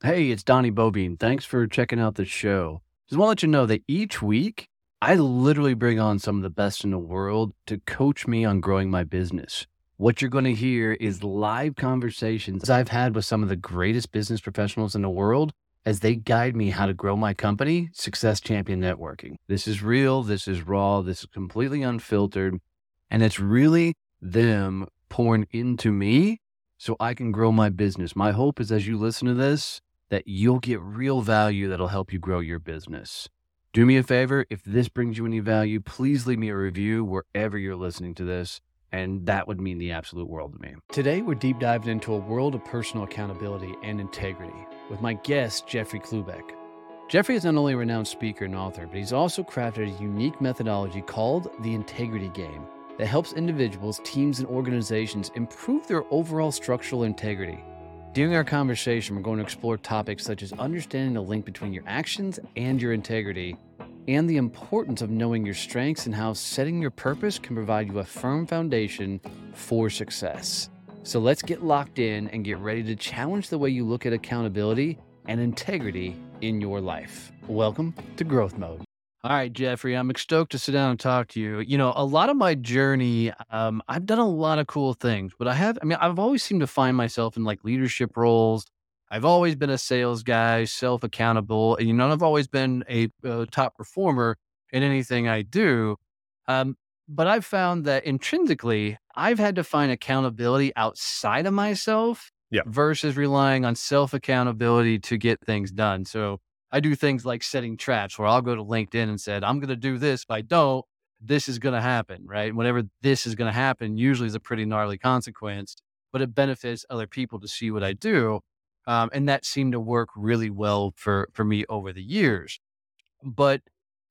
Hey, it's Donnie Boivin. Thanks for checking out the show. Just want to let you know that each week I literally bring on some of the best in the world to coach me on growing my business. What you're going to hear is live conversations I've had with some of the greatest business professionals in the world as they guide me how to grow my company, Success Champion Networking. This is real, this is raw, this is completely unfiltered, and it's really them pouring into me so I can grow my business. My hope is as you listen to this, that you'll get real value that'll help you grow your business. Do me a favor, if this brings you any value, please leave me a review wherever you're listening to this, and that would mean the absolute world to me. Today, we're deep diving into a world of personal accountability and integrity with my guest, Jeffrey Klubeck. Jeffrey is not only a renowned speaker and author, but he's also crafted a unique methodology called the Integrity Game that helps individuals, teams, and organizations improve their overall structural integrity. During our conversation, we're going to explore topics such as understanding the link between your actions and your integrity, and the importance of knowing your strengths and how setting your purpose can provide you a firm foundation for success. So let's get locked in and get ready to challenge the way you look at accountability and integrity in your life. Welcome to Growth Mode. All right, Jeffrey, I'm stoked to sit down and talk to you. You know, a lot of my journey, um, I've done a lot of cool things, but I have, I mean, I've always seemed to find myself in like leadership roles. I've always been a sales guy, self accountable, and you know, I've always been a, a top performer in anything I do. Um, but I've found that intrinsically, I've had to find accountability outside of myself yeah. versus relying on self accountability to get things done. So, I do things like setting traps where I'll go to LinkedIn and said, I'm going to do this. If I don't, this is going to happen, right? Whenever this is going to happen, usually is a pretty gnarly consequence, but it benefits other people to see what I do. Um, and that seemed to work really well for, for me over the years. But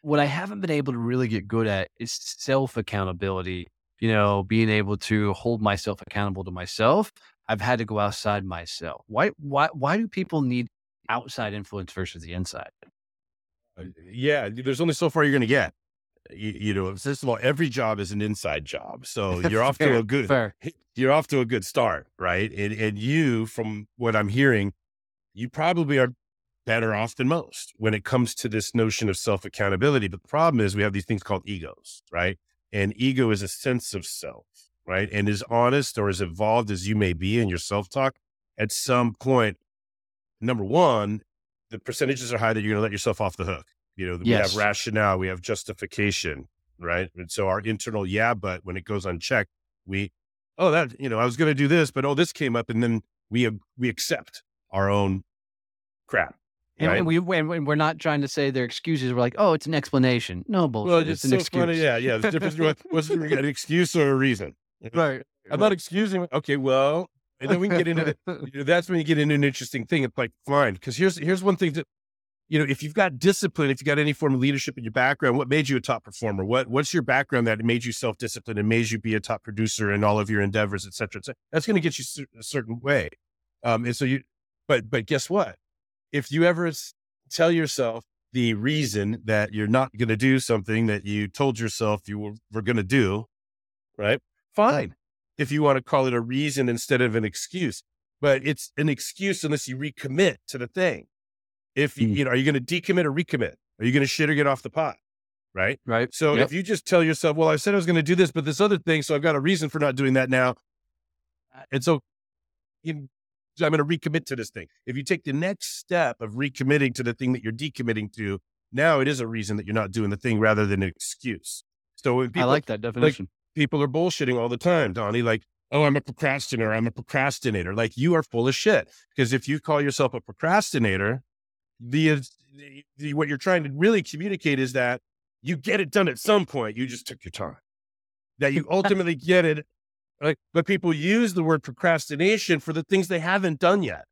what I haven't been able to really get good at is self accountability, you know, being able to hold myself accountable to myself. I've had to go outside myself. Why, why, why do people need outside influence versus the inside. Uh, yeah, there's only so far you're going to get. You, you, know, first of all, every job is an inside job, so you're off fair, to a good. Fair. You're off to a good start, right? And and you, from what I'm hearing, you probably are better off than most when it comes to this notion of self accountability. But the problem is we have these things called egos, right? And ego is a sense of self, right? And as honest or as evolved as you may be in your self talk, at some point number one, the percentages are high that you're going to let yourself off the hook. You know, we yes. have rationale, we have justification, right? And so our internal yeah, but when it goes unchecked, we, oh, that, you know, I was going to do this, but oh, this came up. And then we, we accept our own crap. And, right? and we and we're not trying to say their excuses. We're like, oh, it's an explanation. No bullshit. Well, it's, it's an so excuse. Funny. Yeah, yeah. The difference between what's an excuse or a reason. Right. I'm not excusing. Okay, well, and then we can get into the, you know, that's when you get into an interesting thing. It's like, fine. Cause here's, here's one thing that, you know, if you've got discipline, if you've got any form of leadership in your background, what made you a top performer? What, what's your background that made you self-disciplined and made you be a top producer in all of your endeavors, et cetera, et cetera? That's going to get you a certain way. Um, and so you, but, but guess what? If you ever tell yourself the reason that you're not going to do something that you told yourself you were, were going to do, right? Fine if you want to call it a reason instead of an excuse. But it's an excuse unless you recommit to the thing. If you, mm. you know, are you going to decommit or recommit? Are you going to shit or get off the pot? Right. Right. So yep. if you just tell yourself, well, I said I was going to do this, but this other thing, so I've got a reason for not doing that now. And so you, I'm going to recommit to this thing. If you take the next step of recommitting to the thing that you're decommitting to, now it is a reason that you're not doing the thing rather than an excuse. So people, I like that definition people are bullshitting all the time, Donnie. Like, oh, I'm a procrastinator. I'm a procrastinator. Like, you are full of shit. Because if you call yourself a procrastinator, the, the, the, what you're trying to really communicate is that you get it done at some point. You just took your time. That you ultimately get it. Like, but people use the word procrastination for the things they haven't done yet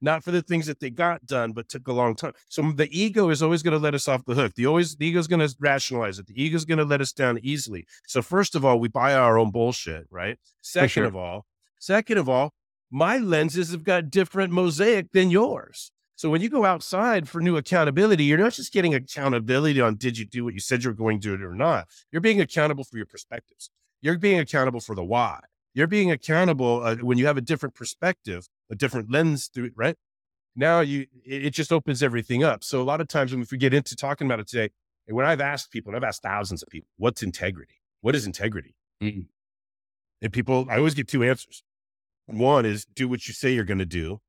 not for the things that they got done, but took a long time. So the ego is always going to let us off the hook. The always the ego is going to rationalize it. The ego is going to let us down easily. So first of all, we buy our own bullshit, right? Second sure. of all, second of all, my lenses have got different mosaic than yours. So when you go outside for new accountability, you're not just getting accountability on did you do what you said you're going to do it or not. You're being accountable for your perspectives. You're being accountable for the why. You're being accountable uh, when you have a different perspective, a different lens through it, right? now you it, it just opens everything up. So a lot of times when we get into talking about it today, and when I've asked people, and I've asked thousands of people, what's integrity? What is integrity? Mm. And people, I always get two answers. One is do what you say you're going to do,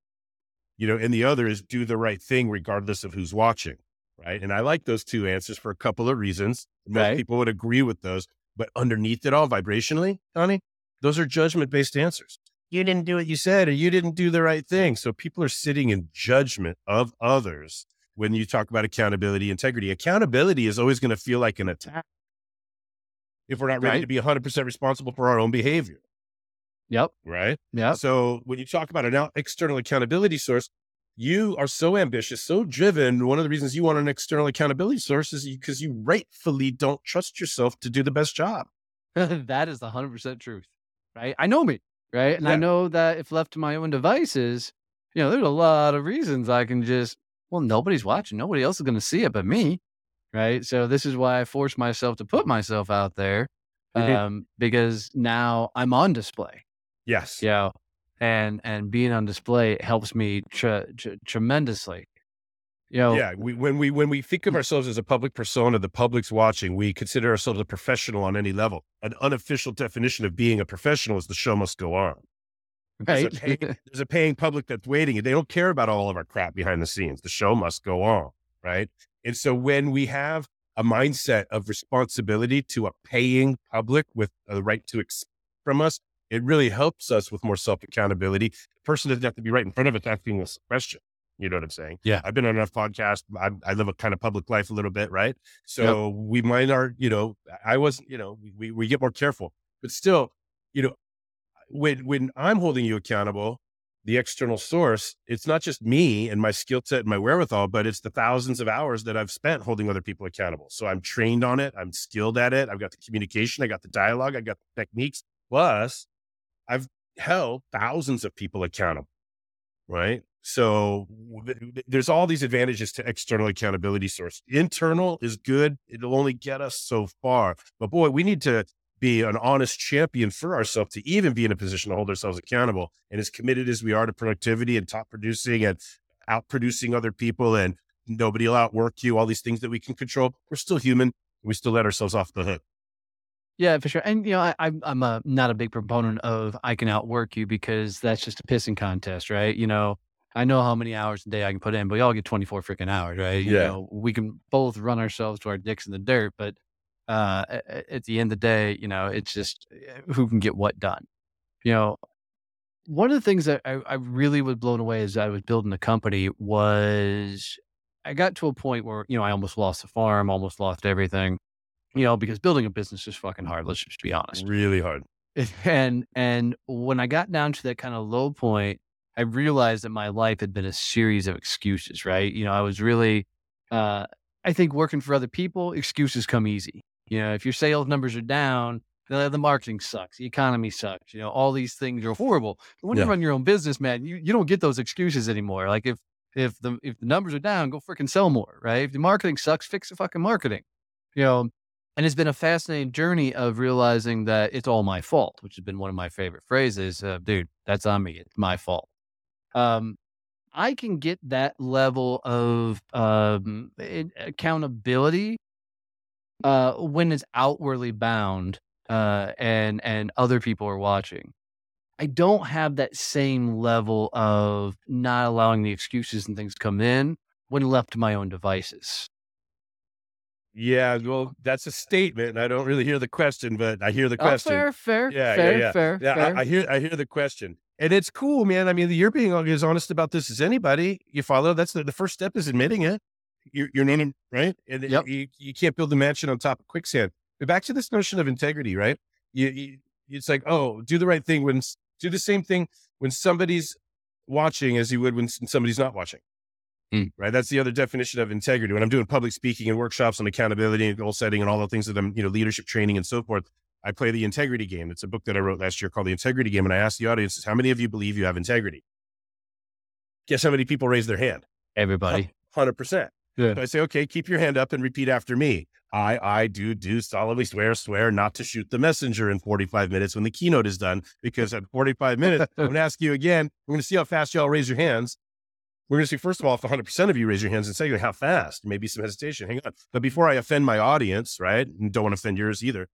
you know, and the other is do the right thing regardless of who's watching. Right. And I like those two answers for a couple of reasons. Most Right. people would agree with those. But underneath it all, vibrationally, Donnie, those are judgment based answers. You didn't do what you said, or you didn't do the right thing. So people are sitting in judgment of others when you talk about accountability, integrity. Accountability is always going to feel like an attack if we're not ready Right. to be 100% responsible for our own behavior. Yep. Right. Yeah. So when you talk about an external accountability source, you are so ambitious, so driven. One of the reasons you want an external accountability source is because you rightfully don't trust yourself to do the best job. that is the hundred percent truth, right? I know me, right? And I know that if left to my own devices, you know, there's a lot of reasons I can just, well, nobody's watching, nobody else is going to see it but me, right? So this is why I force myself to put myself out there, Mhm. um, because now I'm on display, Yes. you know, and and being on display helps me tre- tre- tremendously. You know, Yeah. We, when we when we think of ourselves as a public persona, the public's watching. We consider ourselves a professional on any level. An unofficial definition of being a professional is the show must go on. There's, right? a paying, there's a paying public that's waiting, and they don't care about all of our crap behind the scenes. The show must go on, right? And so when we have a mindset of responsibility to a paying public with a right to ex- from us, it really helps us with more self accountability. The person doesn't have to be right in front of us asking us a question. You know what I'm saying? Yeah. I've been on enough podcasts. I, I live a kind of public life a little bit, right? So we might are, you know, I wasn't, you know, we, we get more careful, but still, you know, when when I'm holding you accountable, the external source, it's not just me and my skill set and my wherewithal, but it's the thousands of hours that I've spent holding other people accountable. So I'm trained on it. I'm skilled at it. I've got the communication. I got the dialogue. I got the techniques. Plus, I've held thousands of people accountable. Right. So there's all these advantages to external accountability source. Internal is good. It'll only get us so far. But boy, we need to be an honest champion for ourselves to even be in a position to hold ourselves accountable. And as committed as we are to productivity and top producing and out producing other people and nobody will outwork you, all these things that we can control, we're still human. We still let ourselves off the hook. Yeah, for sure. And you know, I, I'm a, not a big proponent of I can outwork you because that's just a pissing contest, right? You know, I know how many hours a day I can put in, but we all get 24 freaking hours, right? You Yeah. know, we can both run ourselves to our dicks in the dirt, but uh, a- a- at the end of the day, you know, it's just uh, who can get what done. You know, one of the things that I, I really was blown away as I was building the company was I got to a point where, you know, I almost lost the farm, almost lost everything, you know, because building a business is fucking hard. Let's just be honest. Really hard. And, and when I got down to that kind of low point, I realized that my life had been a series of excuses, right? You know, I was really, uh, I think working for other people, excuses come easy. You know, if your sales numbers are down, the, the marketing sucks, the economy sucks, you know, all these things are horrible. But when Yeah. you run your own business, man, you, you don't get those excuses anymore. Like if, if the, if the numbers are down, go freaking sell more, right? If the marketing sucks, fix the fucking marketing, you know? And it's been a fascinating journey of realizing that it's all my fault, which has been one of my favorite phrases. Uh, dude, that's on me. It's my fault. Um, I can get that level of um, accountability uh, when it's outwardly bound uh, and and other people are watching. I don't have that same level of not allowing the excuses and things to come in when left to my own devices. Yeah. Well, that's a statement. I don't really hear the question, but I hear the Oh, question. fair, fair, Yeah, yeah, fair, yeah. fair, Yeah, fair. I, I hear I hear the question. And it's cool, man. I mean, you're being as honest about this as anybody. You follow. That's the, the first step is admitting it. You're, you're not right, and Yep. you, you can't build a mansion on top of quicksand. But back to this notion of integrity, right? You, you it's like, oh, do the right thing when do the same thing when somebody's watching as you would when somebody's not watching. Hmm. Right. That's the other definition of integrity. When I'm doing public speaking and workshops on accountability and goal setting and all the things that I'm, you know, leadership training and so forth. I play the integrity game. It's a book that I wrote last year called The Integrity Game. And I asked the audiences, how many of you believe you have integrity? Guess how many people raise their hand? Everybody. 100%. Yeah. So I say, okay, keep your hand up and repeat after me. I, I do, do solemnly swear, swear not to shoot the messenger in 45 minutes when the keynote is done, because at 45 minutes, I'm going to ask you again. We're going to see how fast y'all raise your hands. we're going to see, first of all, if 100% of you raise your hands and secondly, how fast, maybe some hesitation. Hang on. But before I offend my audience, right? And don't want to offend yours either.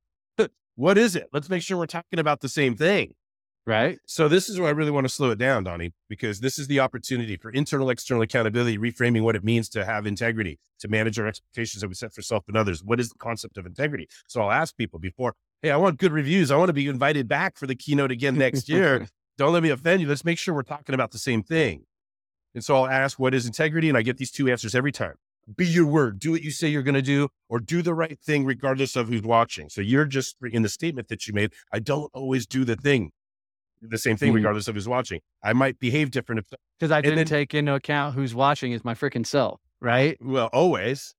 What is it? Let's make sure we're talking about the same thing. Right. So this is where I really want to slow it down, Donnie, because this is the opportunity for internal, external accountability, reframing what it means to have integrity, to manage our expectations that we set for self and others. What is the concept of integrity? So I'll ask people before, hey, I want good reviews. I want to be invited back for the keynote again next year. Don't let me offend you. Let's make sure we're talking about the same thing. And so I'll ask, what is integrity? And I get these two answers every time. Be your word, do what you say you're going to do, or do the right thing regardless of who's watching. So you're just in the statement that you made, I don't always do the thing the same thing, mm-hmm. regardless of who's watching. I might behave different if because I didn't then, take into account who's watching is my freaking self, right? Well, always.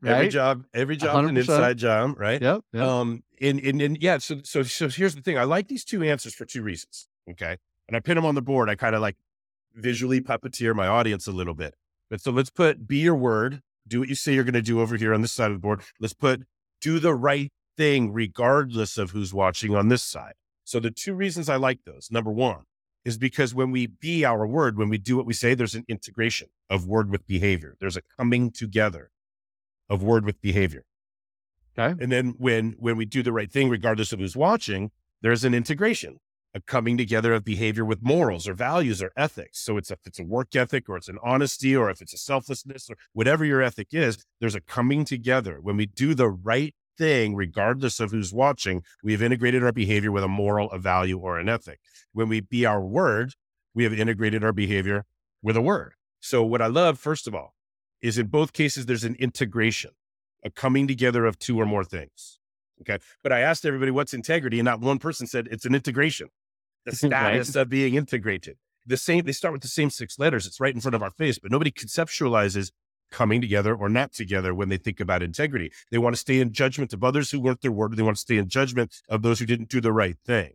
Right? Every job, every job, an inside job, right? Yep. yep. Um, and, and and yeah, so so so here's the thing. I like these two answers for two reasons. Okay, and I pin them on the board. I kind of like visually puppeteer my audience a little bit. But so let's put be your word, do what you say you're going to do over here on this side of the board. Let's put do the right thing regardless of who's watching on this side. So the two reasons I like those, number one, is because when we be our word, when we do what we say, there's an integration of word with behavior. There's a coming together of word with behavior. Okay. And then when when we do the right thing, regardless of who's watching, there's an integration, a coming together of behavior with morals or values or ethics. So it's a, if it's a work ethic or it's an honesty or if it's a selflessness or whatever your ethic is, there's a coming together. When we do the right thing, regardless of who's watching, we have integrated our behavior with a moral, a value, or an ethic. When we be our word, we have integrated our behavior with a word. So, what I love, first of all, is in both cases, there's an integration, a coming together of two or more things. Okay. But I asked everybody what's integrity, and not one person said it's an integration, the status right. of being integrated. The same, they start with the same six letters. It's right in front of our face, but nobody conceptualizes coming together or not together when they think about integrity. They want to stay in judgment of others who weren't their word. They want to stay in judgment of those who didn't do the right thing.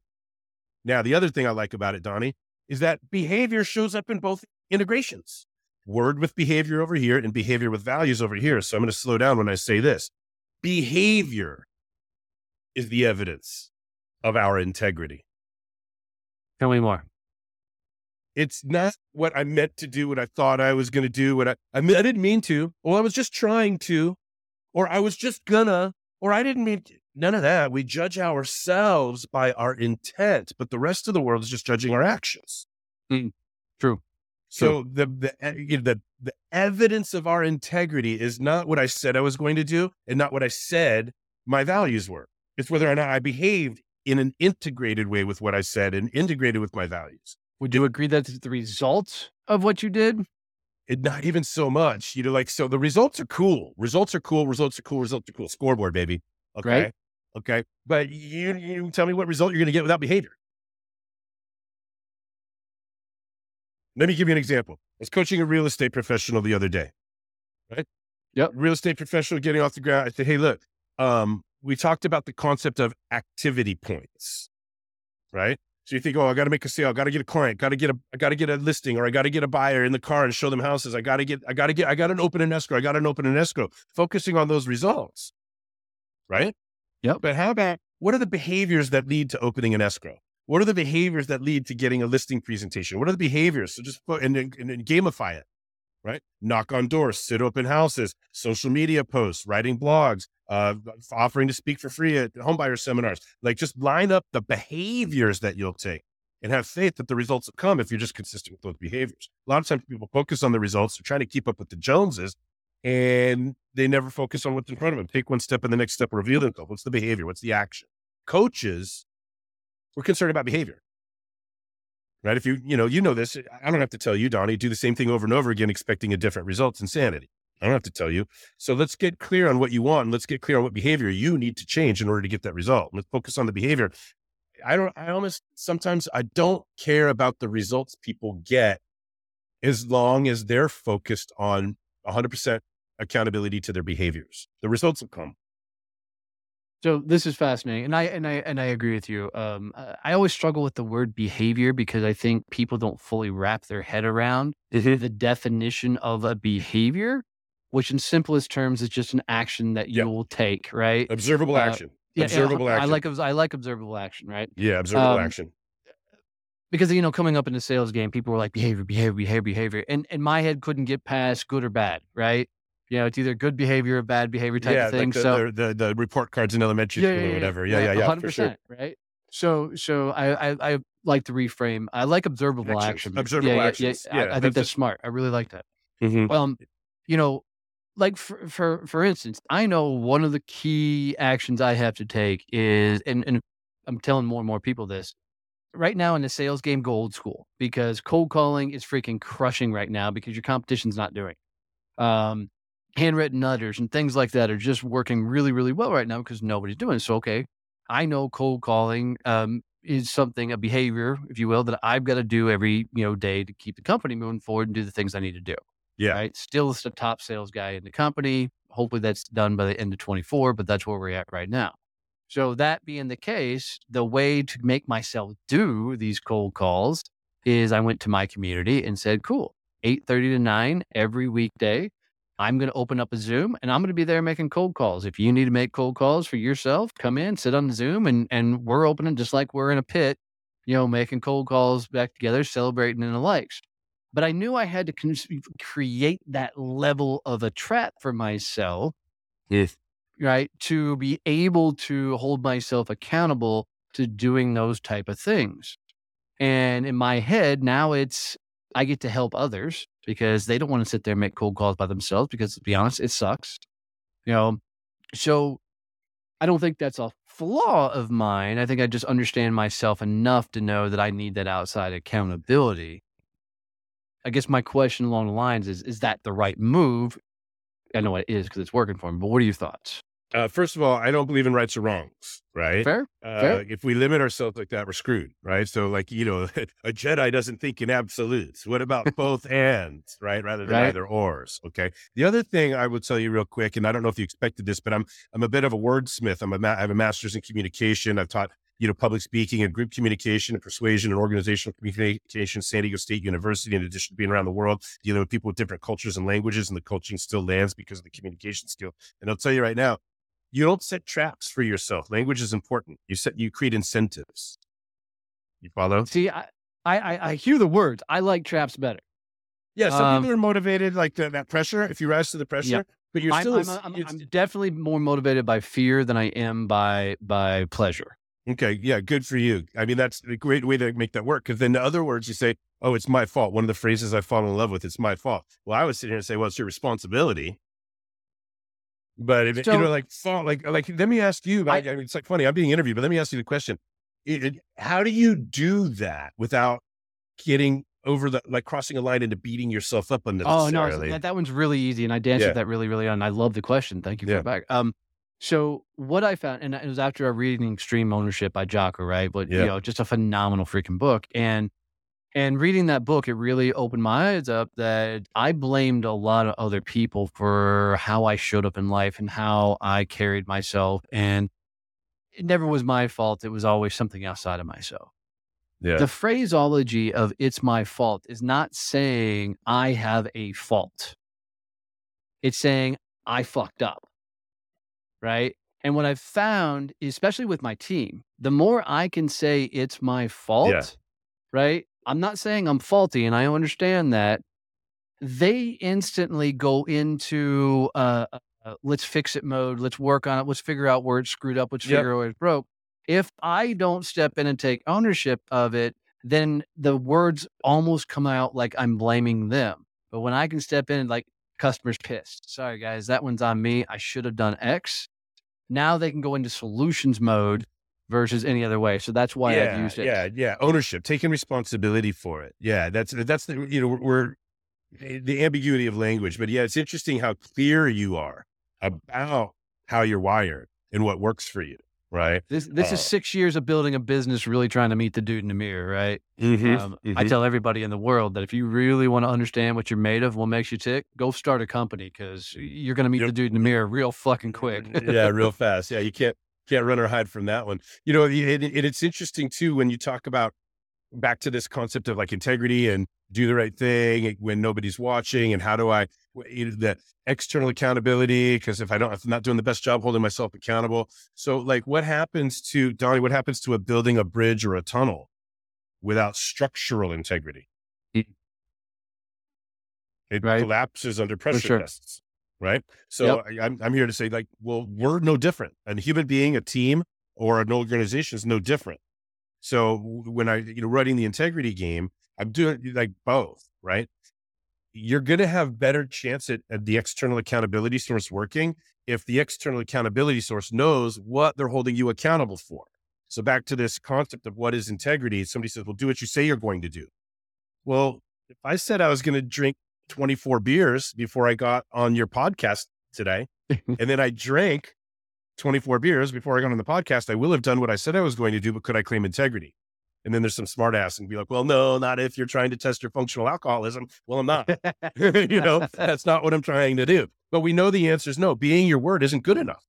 Now, the other thing I like about it, Donnie, is that behavior shows up in both integrations word with behavior over here and behavior with values over here. So I'm going to slow down when I say this. Behavior is the evidence of our integrity. Tell me more. It's not what I meant to do, what I thought I was going to do, what I, I, mean, I didn't mean to, or I was just trying to, or I was just gonna, or I didn't mean to. None of that. We judge ourselves by our intent, but the rest of the world is just judging our actions. Mm, true. So true. the the, eh, the the evidence of our integrity is not what I said I was going to do, and not what I said my values were. It's whether or not I behaved in an integrated way with what I said and integrated with my values. Would you agree that's the result of what you did? It, not even so much. You know, like, so the results are cool. Results are cool. Results are cool. Results are cool. Scoreboard, baby. Okay. Right. Okay. But you, you tell me what result you're going to get without behavior. Let me give you an example. I was coaching a real estate professional the other day, right? Yep. Real estate professional getting off the ground. I said, Hey, look, um, we talked about the concept of activity points, right? So you think, oh, I got to make a sale, I got to get a client, got to get a, I got to get a listing, or I got to get a buyer in the car and show them houses. I got to get, I got to get, I got to open an escrow, I got to open an escrow. Focusing on those results, right? Yep. But how about what are the behaviors that lead to opening an escrow? What are the behaviors that lead to getting a listing presentation? What are the behaviors? So just put and, and, and gamify it, right? Knock on doors, sit open houses, social media posts, writing blogs, uh, offering to speak for free at homebuyer seminars. Like just line up the behaviors that you'll take and have faith that the results will come if you're just consistent with those behaviors. A lot of times people focus on the results, they're trying to keep up with the Joneses, and they never focus on what's in front of them. Take one step and the next step reveal themselves. What's the behavior? What's the action? Coaches, we're concerned about behavior. Right. If you, you know, you know this, I don't have to tell you, Donnie, do the same thing over and over again, expecting a different result. Insanity. I don't have to tell you. So let's get clear on what you want. And let's get clear on what behavior you need to change in order to get that result. Let's focus on the behavior. I don't, I almost sometimes I don't care about the results people get as long as they're focused on 100% accountability to their behaviors. The results will come. So this is fascinating, and I and I and I agree with you. Um, I always struggle with the word behavior because I think people don't fully wrap their head around mm-hmm. the definition of a behavior which in simplest terms is just an action that you yep. will take, right? Observable uh, action. Yeah, observable yeah, action. I like I like observable action, right? Yeah, observable um, action. because you know, coming up in the sales game, people were like behavior, behavior, behavior, behavior, and and my head couldn't get past good or bad, right? You know, it's either good behavior or bad behavior type yeah, of thing. Like the, so the, the, the report cards in elementary yeah, school yeah, or whatever. Yeah, yeah, yeah, for sure. right? So, so I, I, I like to reframe. I like observable Actions. action. Observable yeah, actions. Yeah, yeah. I, I think that's that's smart. I really like that. Mhm. Um, you know, like for, for for instance, I know one of the key actions I have to take is, and and I'm telling more and more people this. Right now in the sales game, go old school because cold calling is freaking crushing right now because your competition's not doing. Um, handwritten letters and things like that are just working really, really well right now because nobody's doing it. So, okay, I know cold calling um, is something, a behavior, if you will, that I've got to do every you know day to keep the company moving forward and do the things I need to do. Yeah. Right. Still the top sales guy in the company. Hopefully that's done by the end of 24, but that's where we're at right now. So that being the case, the way to make myself do these cold calls is I went to my community and said, cool, 8.30 to 9 every weekday. I'm going to open up a Zoom and I'm going to be there making cold calls. If you need to make cold calls for yourself, come in, sit on the Zoom and, and we're opening just like we're in a pit, you know, making cold calls back together, celebrating and the likes. But I knew I had to con- create that level of a trap for myself Yes. right to be able to hold myself accountable to doing those type of things. And in my head now it's i get to help others because they don't want to sit there and make cold calls by themselves because to be honest it sucks you know? So i don't think that's a flaw of mine. I think i just understand myself enough to know that i need that outside accountability i guess my question along the lines is is that the right move i know it is because it's working for him, but what are your thoughts Uh, first of all, I don't believe in rights or wrongs, right? fair Uh, Fair. if we limit ourselves like that, we're screwed, right? So, like, you know, a Jedi doesn't think in absolutes. What about both ands, right? Rather than Right. either ors. Okay. The other thing I would tell you real quick, and I don't know if you expected this, but I'm I'm a bit of a wordsmith. I'm a ma- I have a master's in communication. I've taught you know public speaking and group communication and persuasion and organizational communication, San Diego State University. In addition to being around the world, dealing with people with different cultures and languages, and the coaching still lands because of the communication skill. And I'll tell you right now, you don't set traps for yourself. Language is important. You set, you create incentives. You follow? See, I, I, I- I hear the words. I like traps better. Yeah. Some Um, people are motivated like the, that pressure. If you rise to the pressure, yeah. but you're I'm, still, I'm, I'm, I'm definitely more motivated by fear than I am by by pleasure. Okay. Yeah. Good for you. I mean, that's a great way to make that work. Cause then the other words you say, Oh, it's my fault. One of the phrases I fall in love with, it's my fault. Well, I was sitting here and say, well, it's your responsibility. But if, So- you know, like fault, like, like, let me ask you, I- I, mean, it's like funny, I'm being interviewed, but let me ask you the question. It- it- how do you do that without getting over the, like crossing a line into beating yourself up Oh no, that, that one's really easy, and I answered Yeah. that really, really on. I love the question. Thank you for Yeah. back. Um, so what I found, and it was after I reading Extreme Ownership by Jocko, right? But Yeah. you know, just a phenomenal freaking book, and and reading that book, it really opened my eyes up that I blamed a lot of other people for how I showed up in life and how I carried myself, and it never was my fault. It was always something outside of myself. yeah. The phraseology of it's my fault is not saying I have a fault. It's saying I fucked up. Right. And what I've found, especially with my team, the more I can say it's my fault, right? I'm not saying I'm faulty and I understand that. They instantly go into uh, uh, let's fix it mode. Let's work on it. Let's figure out where it's screwed up. Let's Yep. figure out where it's broke. If I don't step in and take ownership of it, then the words almost come out like I'm blaming them. But when I can step in and like, customer's pissed. Sorry, guys, that one's on me. I should have done X. Now they can go into solutions mode versus any other way. So that's why yeah, I've used it. Yeah, yeah, ownership, taking responsibility for it. Yeah, that's that's the you know we're eh, the ambiguity of language, but yeah, it's interesting how clear you are about how you're wired and what works for you, right? This this Uh, is six years of building a business, really trying to meet the dude in the mirror, right? Mm-hmm. Um, I tell everybody in the world that if you really want to understand what you're made of, what makes you tick, go start a company because you're going to meet Yep. the dude in the mirror real fucking quick. yeah, real fast. Yeah, you can't can't run or hide from that one. You know, it, it, it's interesting too when you talk about back to this concept of like integrity and do the right thing when nobody's watching, and how do I the external accountability? Because if I don't, if I'm not doing the best job holding myself accountable, so like what happens to Donnie? What happens to a building a bridge or a tunnel? without structural integrity. Mm. It Right. collapses under pressure sure. tests, right? So I, I'm, I'm here to say, like, well, we're no different. A human being, a team, or an organization is no different. So when I, you know, running the integrity game, I'm doing like both, right? You're going to have better chance at, at the external accountability source working if the external accountability source knows what they're holding you accountable for. So back to this concept of what is integrity. Somebody says, well, do what you say you're going to do. Well, if I said I was going to drink 24 beers before I got on your podcast today, and then I drank 24 beers before I got on the podcast, I will have done what I said I was going to do, but could I claim integrity? And then there's some smart ass and be like, well, no, not if you're trying to test your functional alcoholism. Well, I'm not. you know, that's not what I'm trying to do. But we know the answer is no. Being your word isn't good enough.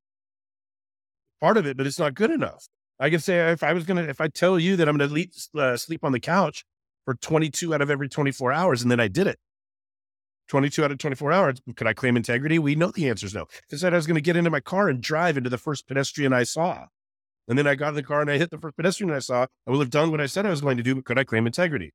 Part of it, but it's not good enough. I can say if I was going to, if I tell you that I'm going to uh, sleep on the couch for 22 out of every 24 hours, and then I did it, 22 out of 24 hours, could I claim integrity? We know the answer is no. I said I was going to get into my car and drive into the first pedestrian I saw, and then I got in the car and I hit the first pedestrian I saw, I would have done what I said I was going to do, but could I claim integrity?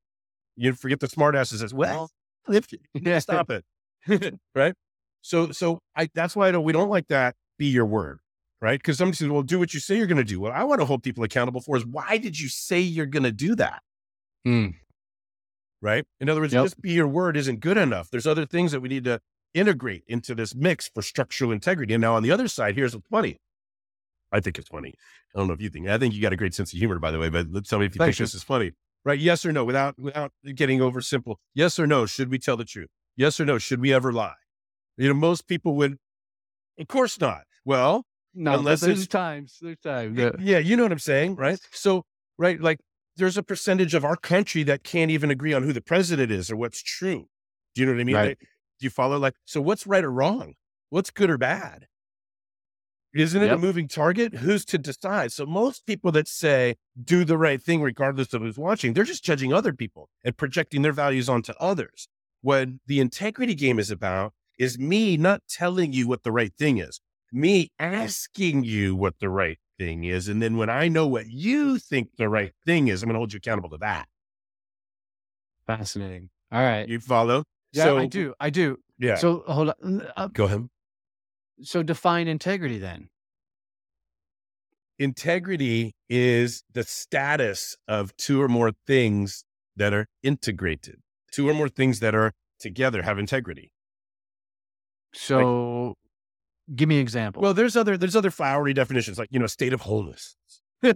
You forget the smart ass that says, well, if you stop it. right. So, so I, that's why I don't, we don't like that. Be your word. Right. Cause somebody says, well, do what you say you're going to do. What I want to hold people accountable for is why did you say you're going to do that? Hmm. Right. In other words, Yep. just be your word isn't good enough. There's other things that we need to integrate into this mix for structural integrity. And now on the other side, here's what's funny. I think it's funny. I don't know if you think, I think you got a great sense of humor, by the way, but tell me if you Thanks, think this is funny. Right. Yes or no, without, without getting over simple. Yes or no. Should we tell the truth? Yes or no. Should we ever lie? You know, most people would, of course not. Well, No, Unless there's times. There's times. Yeah. Yeah, you know what I'm saying, right? So, right, like there's a percentage of our country that can't even agree on who the president is or what's true. Do you know what I mean? Right. You follow? Like, so what's right or wrong? What's good or bad? Isn't it a moving target? Who's to decide? So most people that say do the right thing regardless of who's watching, they're just judging other people and projecting their values onto others. What the integrity game is about is me not telling you what the right thing is, me asking you what the right thing is. And then when I know what you think the right thing is, I'm going to hold you accountable to that. Fascinating. All right. You follow? Yeah, so, I do. I do. Yeah. So hold on. Uh, go ahead. so define integrity then. Integrity is the status of two or more things that are integrated, two or more things that are together have integrity. So give me an example. Well, there's other there's other flowery definitions like you know state of wholeness. you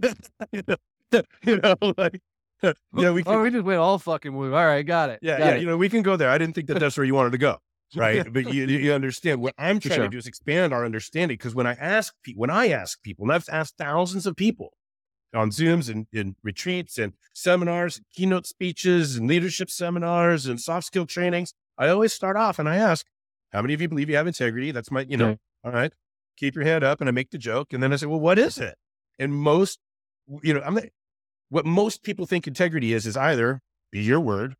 know, you know, like yeah, we can, oh, we just went all fucking move. All right, got it. yeah, got yeah, it. you know, we can go there. I didn't think that that's where you wanted to go, right? but you, you understand what I'm trying sure. to do is expand our understanding because when I ask people, when I ask people, and I've asked thousands of people on Zooms and, and retreats and seminars, and keynote speeches and leadership seminars and soft skill trainings, I always start off and I ask, "How many of you believe you have integrity?" That's my, you know, Okay. All right. Keep your head up, and I make the joke, and then I say, "Well, what is it?" And most, you know, I'm what most people think integrity is is either be your word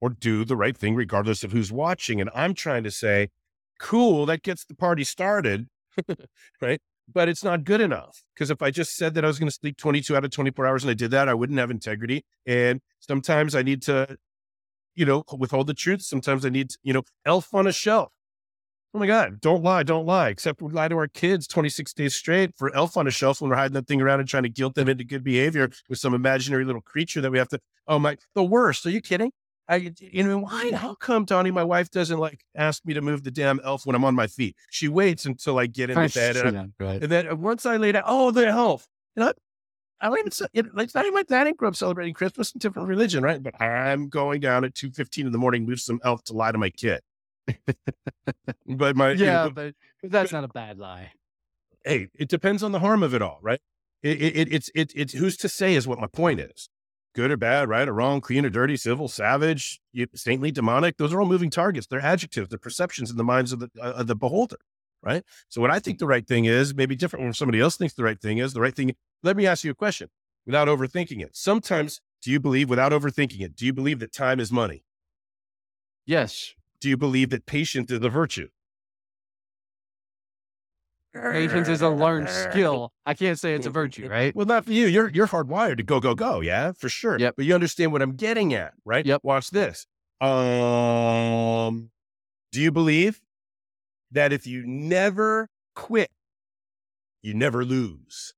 or do the right thing regardless of who's watching. And I'm trying to say, cool, that gets the party started, right? But it's not good enough because if I just said that I was going to sleep 22 out of 24 hours and I did that, I wouldn't have integrity. And sometimes I need to, you know, withhold the truth. Sometimes I need, to, you know, elf on a shelf. Oh my God, don't lie, don't lie. Except we lie to our kids 26 days straight for elf on a shelf when we're hiding that thing around and trying to guilt them into good behavior with some imaginary little creature that we have to, oh my, the worst. Are you kidding? I, you know, why? How come, Donnie, my wife doesn't like ask me to move the damn elf when I'm on my feet? She waits until I get in the bed. And, I, right. and then uh, once I lay down, oh, the elf. You know, I don't even, it, it's not even my dad grew up celebrating Christmas, a different religion, right? But I'm going down at 2.15 in the morning, move some elf to lie to my kid. but my, you Yeah, know, but, but that's not a bad lie. hey, it depends on the harm of it all, right? It, it, it, it's it, it's who's to say is what my point is. Good or bad, right or wrong, clean or dirty, civil, savage, saintly, demonic. Those are all moving targets. They're adjectives. They're perceptions in the minds of the uh, of the beholder, right? So what I think the right thing is maybe different from somebody else thinks the right thing is. The right thing. Let me ask you a question without overthinking it. Sometimes, do you believe without overthinking it? Do you believe that time is money? Yes. Do you believe that patience is a virtue? Patience is a learned skill. I can't say it's a virtue, right? Well, not for you. You're you're hardwired to go, go, go. Yeah, for sure. Yep. But you understand what I'm getting at, right? Yep. Watch this. Um, do you believe that if you never quit, you never lose?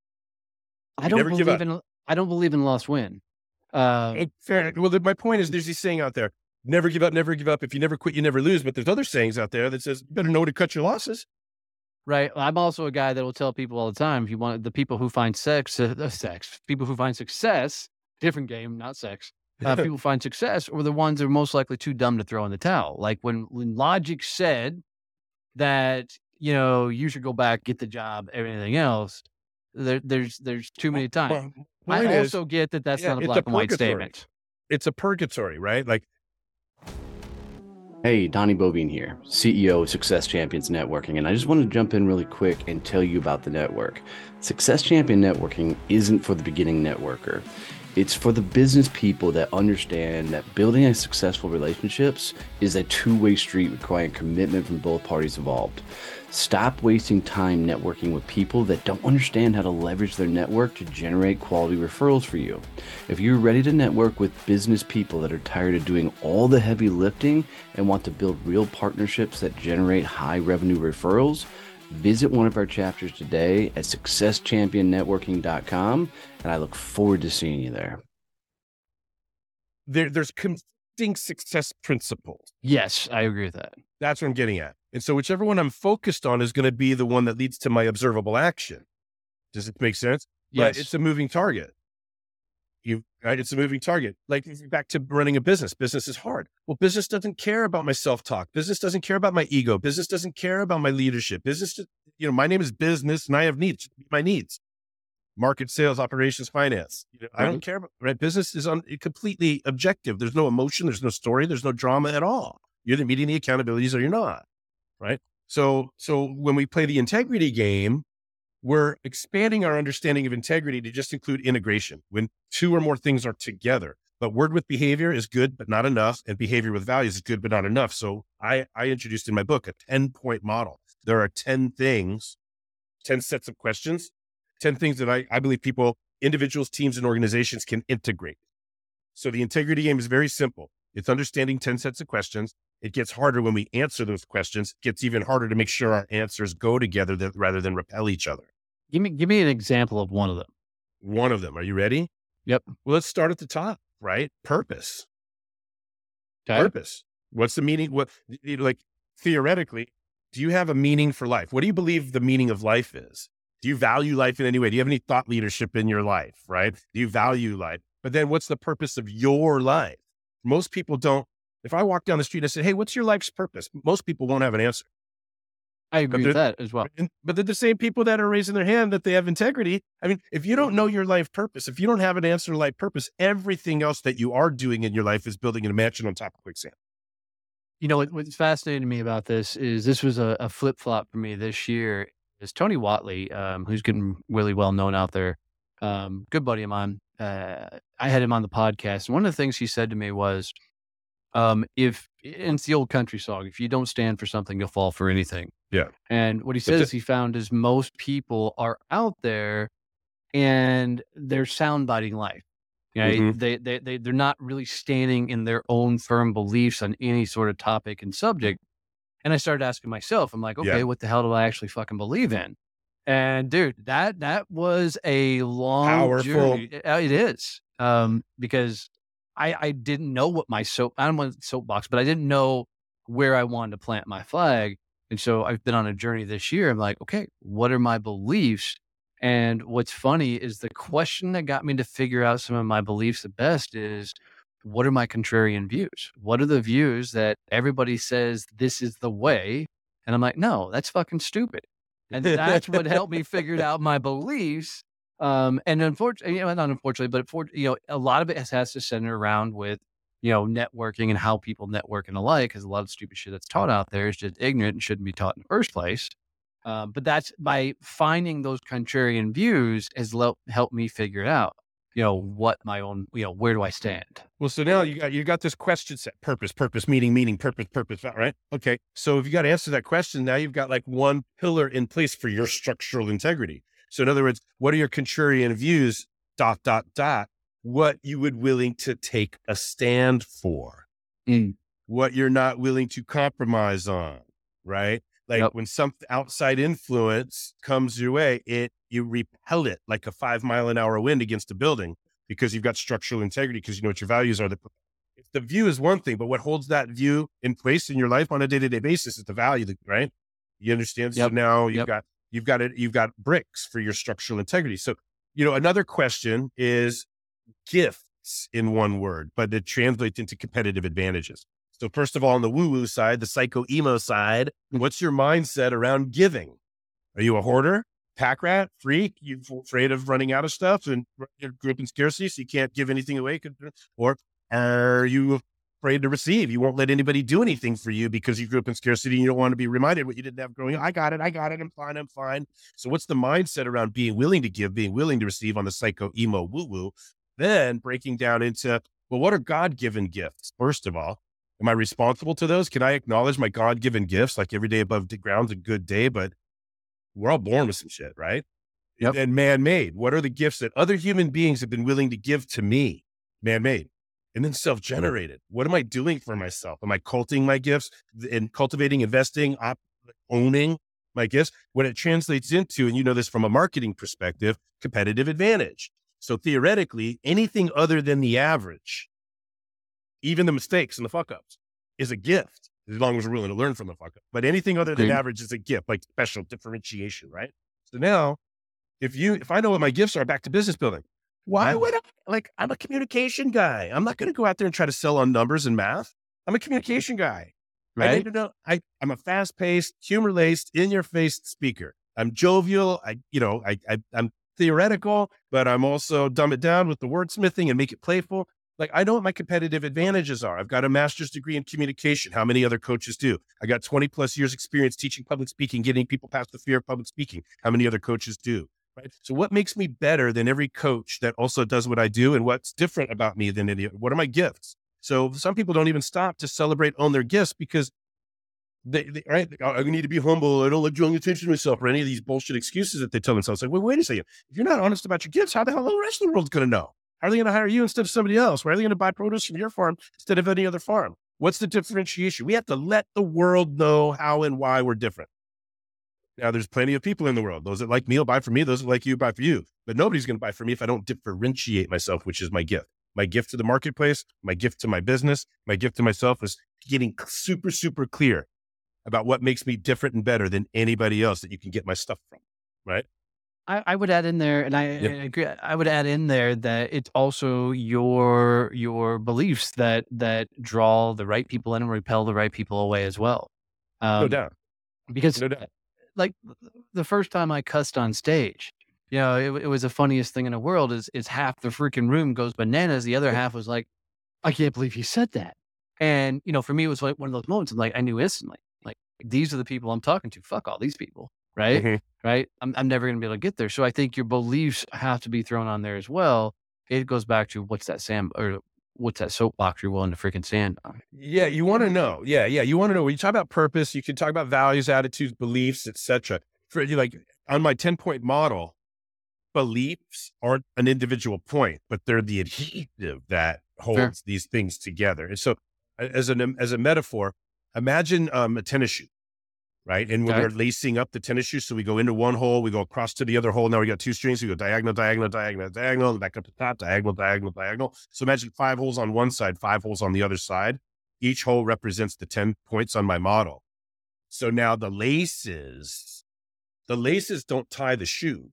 I don't never give believe in I don't believe in lost win. Uh, Eh, Fair. Well, the, my point is, there's this saying out there: never give up, never give up. If you never quit, you never lose. But there's other sayings out there that says you better know to cut your losses. right. I'm also a guy that will tell people all the time if you want the people who find sex, uh, uh, sex, people who find success, different game, not sex. Uh, people find success or the ones that are most likely too dumb to throw in the towel. Like when, when logic said that, you know, you should go back, get the job, everything else, there, there's, there's too many times. Well, I point is, also get that that's yeah, not a it's a black and white statement. it's a purgatory, right? Like Hey, Donnie Boivin here, CEO of Success Champions Networking, and I just wanted to jump in really quick and tell you about the network. Success Champion Networking isn't for the beginning networker. It's for the business people that understand that building a successful relationships is a two-way street requiring commitment from both parties involved. Stop wasting time networking with people that don't understand how to leverage their network to generate quality referrals for you. If you're ready to network with business people that are tired of doing all the heavy lifting and want to build real partnerships that generate high revenue referrals, visit one of our chapters today at successchampionnetworking.com and I look forward to seeing you there. there, there's conflicting success principles. Yes, I agree with that. That's what I'm getting at. And so whichever one I'm focused on is going to be the one that leads to my observable action. Does it make sense? But Yes. it's a moving target. You right? It's a moving target. Like mm-hmm. back to running a business. Business is hard. Well, business doesn't care about my self-talk. Business doesn't care about my ego. Business doesn't care about my leadership. Business, you know, my name is business and I have needs. My needs. Market, sales, operations, finance. You know, I don't mm-hmm. care about right. Business is on completely objective. There's no emotion. There's no story. There's no drama at all. You're either meeting the accountabilities or you're not. Right. So, so when we play the integrity game, we're expanding our understanding of integrity to just include integration when two or more things are together. But word with behavior is good, but not enough. And behavior with values is good, but not enough. So I, I introduced in my book a 10 point model. There are 10 things, 10 sets of questions, 10 things that I, I believe people, individuals, teams, and organizations can integrate. So the integrity game is very simple. It's understanding 10 sets of questions. It gets harder when we answer those questions. It gets even harder to make sure our answers go together rather than repel each other. Give me give me an example of one of them. One of them. Are you ready? Yep. Well, let's start at the top, right? Purpose. Okay. Purpose. What's the meaning? What, like theoretically, do you have a meaning for life? What do you believe the meaning of life is? Do you value life in any way? Do you have any thought leadership in your life, right? Do you value life? But then what's the purpose of your life? Most people don't. If I walk down the street and I say, Hey, what's your life's purpose? Most people won't have an answer. I agree with that as well. But they're the same people that are raising their hand that they have integrity. I mean, if you don't know your life purpose, if you don't have an answer to life purpose, everything else that you are doing in your life is building a mansion on top of quicksand. You know what, what's fascinating to me about this is this was a, a flip flop for me this year. Is Tony Whatley, um, who's getting really well known out there, um, good buddy of mine. Uh, I had him on the podcast, and one of the things he said to me was, um, "If and it's the old country song, if you don't stand for something, you'll fall for anything." Yeah. And what he says he found is most people are out there, and they're soundbiting life. You know, Mhm. they, they, they, they're not really standing in their own firm beliefs on any sort of topic and subject. And I started asking myself, I'm like, okay, Yeah. what the hell do I actually fucking believe in? And dude, that, that was a long Powerful. journey. It, it is. Um, because I, I didn't know what my soap, I don't want soapbox, but I didn't know where I wanted to plant my flag. And so I've been on a journey this year. I'm like, okay, what are my beliefs? And what's funny is the question that got me to figure out some of my beliefs the best is what are my contrarian views? What are the views that everybody says this is the way? And I'm like, no, that's fucking stupid. And that's what helped me figure out my beliefs. Um, and unfortunately, you know, not unfortunately, but for, you know, a lot of it has, has to center around with, you know, networking and how people network and alike, because a lot of stupid shit that's taught out there is just ignorant and shouldn't be taught in the first place. Um, but that's by finding those contrarian views has helped me figure out. you know, what my own, you know, where do I stand? Well, so now you got you got this question set: purpose, purpose, meaning, meaning, purpose, purpose. Right? Okay. So if you got to answer that question, now you've got like one pillar in place for your structural integrity. So in other words, what are your contrarian views? Dot dot dot. What you would willing to take a stand for? Mm. What you're not willing to compromise on? Right? Like Yep. when some outside influence comes your way, it you repel it like a five mile an hour wind against a building because you've got structural integrity because you know what your values are. The, the view is one thing, but what holds that view in place in your life on a day to day basis is the value, that- right? You understand? Yep. So now you've Yep. got you've got it. You've got bricks for your structural integrity. So you know another question is gifts in one word, but it translates into competitive advantages. So first of all, on the woo woo side, the psycho emo side, what's your mindset around giving? Are you a hoarder, pack rat, freak? You afraid of running out of stuff and you grew up in scarcity, so you can't give anything away? Or are you afraid to receive? You won't let anybody do anything for you because you grew up in scarcity and you don't want to be reminded what you didn't have growing up. I got it. I got it. I'm fine. I'm fine. So what's the mindset around being willing to give, being willing to receive on the psycho emo woo woo? Then breaking down into, well, what are God given gifts? First of all, am I responsible to those? Can I acknowledge my God given gifts? Like every day above the ground's a good day, but we're all born with some shit, right? Yep. And man made. What are the gifts that other human beings have been willing to give to me? Man made. And then self generated. What am I doing for myself? Am I culting my gifts and cultivating, investing, op- owning my gifts? What it translates into, and you know this from a marketing perspective, competitive advantage. So theoretically, anything other than the average, even the mistakes and the fuck ups, is a gift as long as we're willing to learn from the fuck up. But anything other than average is a gift, like special differentiation, right? So now, if you, if I know what my gifts are, back to business building. Why Yeah. would I? Like, I'm a communication guy. I'm not going to go out there and try to sell on numbers and math. I'm a communication guy. Right? I need to know. I I'm a fast paced, humor laced, in your face speaker. I'm jovial. I, you know, I, I, I'm theoretical, but I'm also dumb it down with the wordsmithing and make it playful. Like I know what my competitive advantages are. I've got a master's degree in communication. How many other coaches do? I got 20 plus years experience teaching public speaking, getting people past the fear of public speaking. How many other coaches do? Right. So what makes me better than every coach that also does what I do? And what's different about me than any, what are my gifts? So some people don't even stop to celebrate on their gifts because they, they right. Oh, I need to be humble. I don't like drawing attention to myself or any of these bullshit excuses that they tell themselves. Like, wait, wait a second. If you're not honest about your gifts, how the hell are the rest of the world's going to know? How are they going to hire you instead of somebody else? Why are they going to buy produce from your farm instead of any other farm? What's the differentiation? We have to let the world know how and why we're different. Now, there's plenty of people in the world. Those that like me will buy from me. Those that like you buy for you. But nobody's going to buy from me if I don't differentiate myself, which is my gift. My gift to the marketplace, my gift to my business, my gift to myself is getting super, super clear about what makes me different and better than anybody else that you can get my stuff from. Right. I, I would add in there, and I, Yep. I agree. I would add in there that it's also your your beliefs that that draw the right people in and repel the right people away as well. Um, no doubt. Because No doubt. like the first time I cussed on stage, you know, it, it was the funniest thing in the world. Is is half the freaking room goes bananas, the other half was like, I can't believe you said that. And you know, for me, it was like one of those moments. I'm like, I knew instantly, these are the people I'm talking to. Fuck all these people, right? Mhm. right? I'm, I'm never going to be able to get there. So I think your beliefs have to be thrown on there as well. It goes back to what's that sand or what's that soapbox you're willing to freaking stand on. Yeah, you want to know. Yeah, yeah, you want to know. When you talk about purpose, you can talk about values, attitudes, beliefs, etc. For like on my ten point model, beliefs aren't an individual point, but they're the adhesive that holds these things together. And so, as an as a metaphor, imagine um, a tennis shoe, right? And Okay. we're lacing up the tennis shoe, so we go into one hole, we go across to the other hole. Now we got two strings. We go diagonal, diagonal, diagonal, diagonal, back up to top, diagonal, diagonal, diagonal. So imagine five holes on one side, five holes on the other side. Each hole represents the 10 points on my model. So now the laces, the laces don't tie the shoe.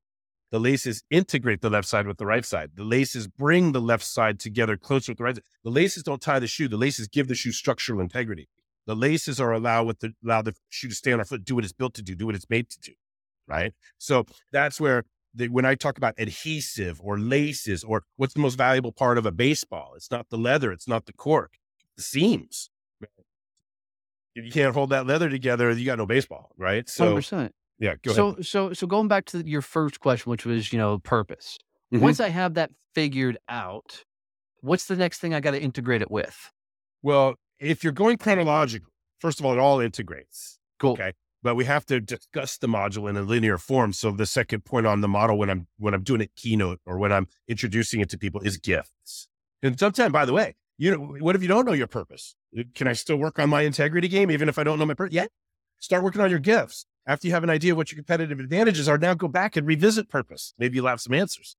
The laces integrate the left side with the right side. The laces bring the left side together closer with the right side. The laces don't tie the shoe. The laces give the shoe structural integrity. The laces are allow with the allow the shoe to stay on our foot, do what it's built to do, do what it's made to do. Right. So that's where the, when I talk about adhesive or laces or what's the most valuable part of a baseball, it's not the leather, it's not the cork, the seams. If you can't hold that leather together, you got no baseball, right? So 100%. yeah, go so, ahead. so, so going back to your first question, which was, you know, purpose. Mm-hmm. Once I have that figured out, what's the next thing I got to integrate it with? Well, if you're going chronological, first of all, it all integrates. Cool. Okay. But we have to discuss the module in a linear form. So the second point on the model when I'm when I'm doing a keynote or when I'm introducing it to people is gifts. And sometimes, by the way, you know, what if you don't know your purpose? Uh, can I still work on my integrity game even if I don't know my purpose? Yeah. Start working on your gifts. After you have an idea of what your competitive advantages are, now go back and revisit purpose. Maybe you'll have some answers,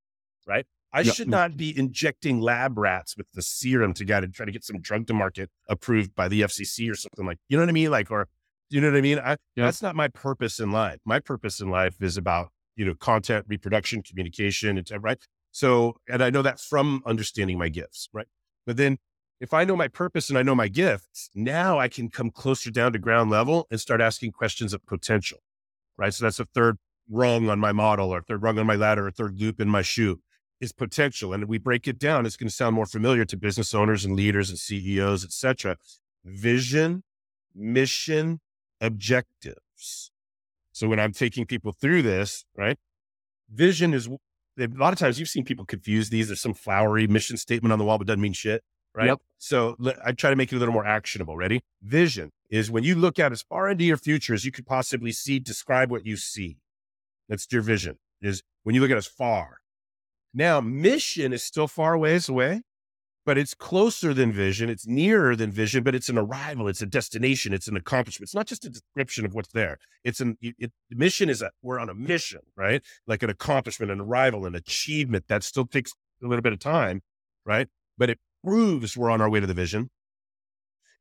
right? I should not be injecting lab rats with the serum to get to try to get some drug to market approved by the FCC or something like, you know what I mean? Like, or you know what I mean? I, yep. That's not my purpose in life. My purpose in life is about, you know, content, reproduction, communication, and right. So, and I know that from understanding my gifts, right? But then if I know my purpose and I know my gifts, now I can come closer down to ground level and start asking questions of potential, right? So that's a third rung on my model or third rung on my ladder or third loop in my shoe is potential. And we break it down. It's going to sound more familiar to business owners and leaders and CEOs, etc. Vision, mission, objectives. So when I'm taking people through this, right? Vision is a lot of times you've seen people confuse these. There's some flowery mission statement on the wall, but doesn't mean shit. Right. Yep. So I try to make it a little more actionable. Ready? Vision is when you look out as far into your future as you could possibly see, describe what you see. That's your vision is when you look at as far. Now, mission is still far ways away, but it's closer than vision. It's nearer than vision, but it's an arrival. It's a destination. It's an accomplishment. It's not just a description of what's there. It's an it, mission is a we're on a mission, right? Like an accomplishment, an arrival, an achievement that still takes a little bit of time, right? But it proves we're on our way to the vision.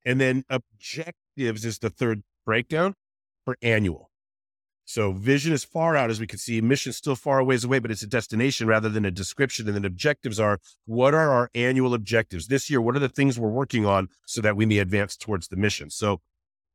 And then objectives is the third breakdown for annual. So vision is far out as we can see. Mission still far a ways away, but it's a destination rather than a description. And then objectives are what are our annual objectives this year? What are the things we're working on so that we may advance towards the mission? So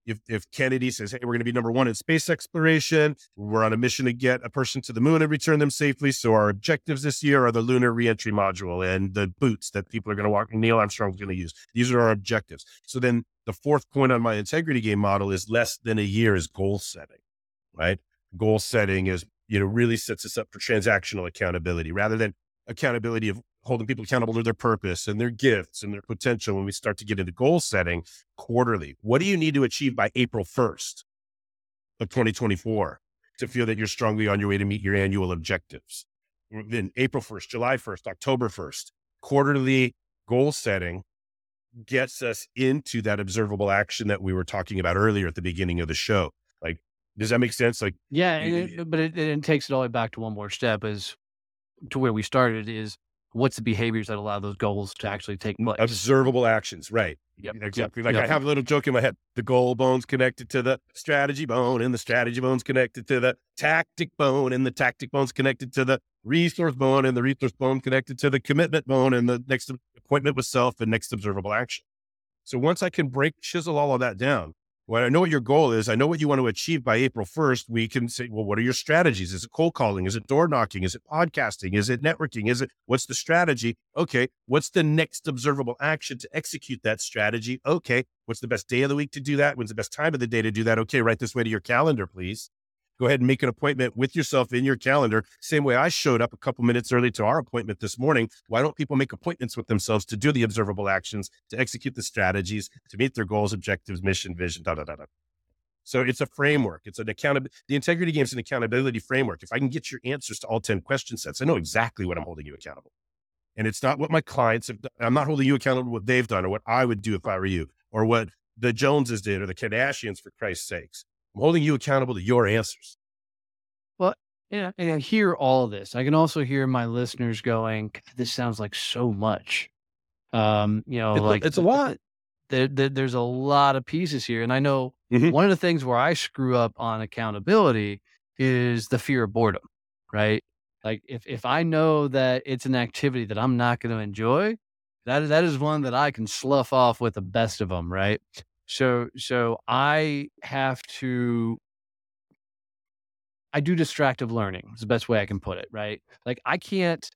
if, if Kennedy says, Hey, we're going to be number one in space exploration, we're on a mission to get a person to the moon and return them safely. So our objectives this year are the lunar reentry module and the boots that people are going to walk, Neil Armstrong's going to use. These are our objectives. So then the fourth point on my integrity game model is less than a year is goal setting, right? Goal setting is, you know, really sets us up for transactional accountability rather than accountability of holding people accountable to their purpose and their gifts and their potential when we start to get into goal setting quarterly. What do you need to achieve by April 1st of 2024 to feel that you're strongly on your way to meet your annual objectives? Then April 1st, July 1st, October 1st, quarterly goal setting gets us into that observable action that we were talking about earlier at the beginning of the show. Like, does that make sense? Like, yeah, it, but it, it takes it all the way back to one more step is to where we started is what's the behaviors that allow those goals to actually take place? Observable actions, right? Yep. Exactly. Like yep. I have a little joke in my head. The goal bone's connected to the strategy bone, and the strategy bone's connected to the tactic bone, and the tactic bone's connected to the resource bone, and the resource bone connected to the commitment bone, and the next appointment with self and next observable action. So once I can break, chisel all of that down, when I know what your goal is, I know what you want to achieve by April 1st, we can say, well, what are your strategies? Is it cold calling? Is it door knocking? Is it podcasting? Is it networking? Is it what's the strategy? Okay. What's the next observable action to execute that strategy? Okay. What's the best day of the week to do that? When's the best time of the day to do that? Okay. Write this way to your calendar, please go ahead and make an appointment with yourself in your calendar. Same way I showed up a couple minutes early to our appointment this morning. Why don't people make appointments with themselves to do the observable actions, to execute the strategies, to meet their goals, objectives, mission, vision, da da da da. So it's a framework. It's an accountability. The integrity game is an accountability framework. If I can get your answers to all 10 question sets, I know exactly what I'm holding you accountable. And it's not what my clients have done. I'm not holding you accountable what they've done or what I would do if I were you or what the Joneses did or the Kardashians for Christ's sakes. I'm holding you accountable to your answers. Well, yeah, and I hear all of this. I can also hear my listeners going, "This sounds like so much." Um, you know, it's, like it's a lot. There, there, there's a lot of pieces here, and I know mm-hmm. one of the things where I screw up on accountability is the fear of boredom. Right? Like if if I know that it's an activity that I'm not going to enjoy, that that is one that I can slough off with the best of them. Right? So so I have to I do distractive learning. Is the best way I can put it, right? Like I can't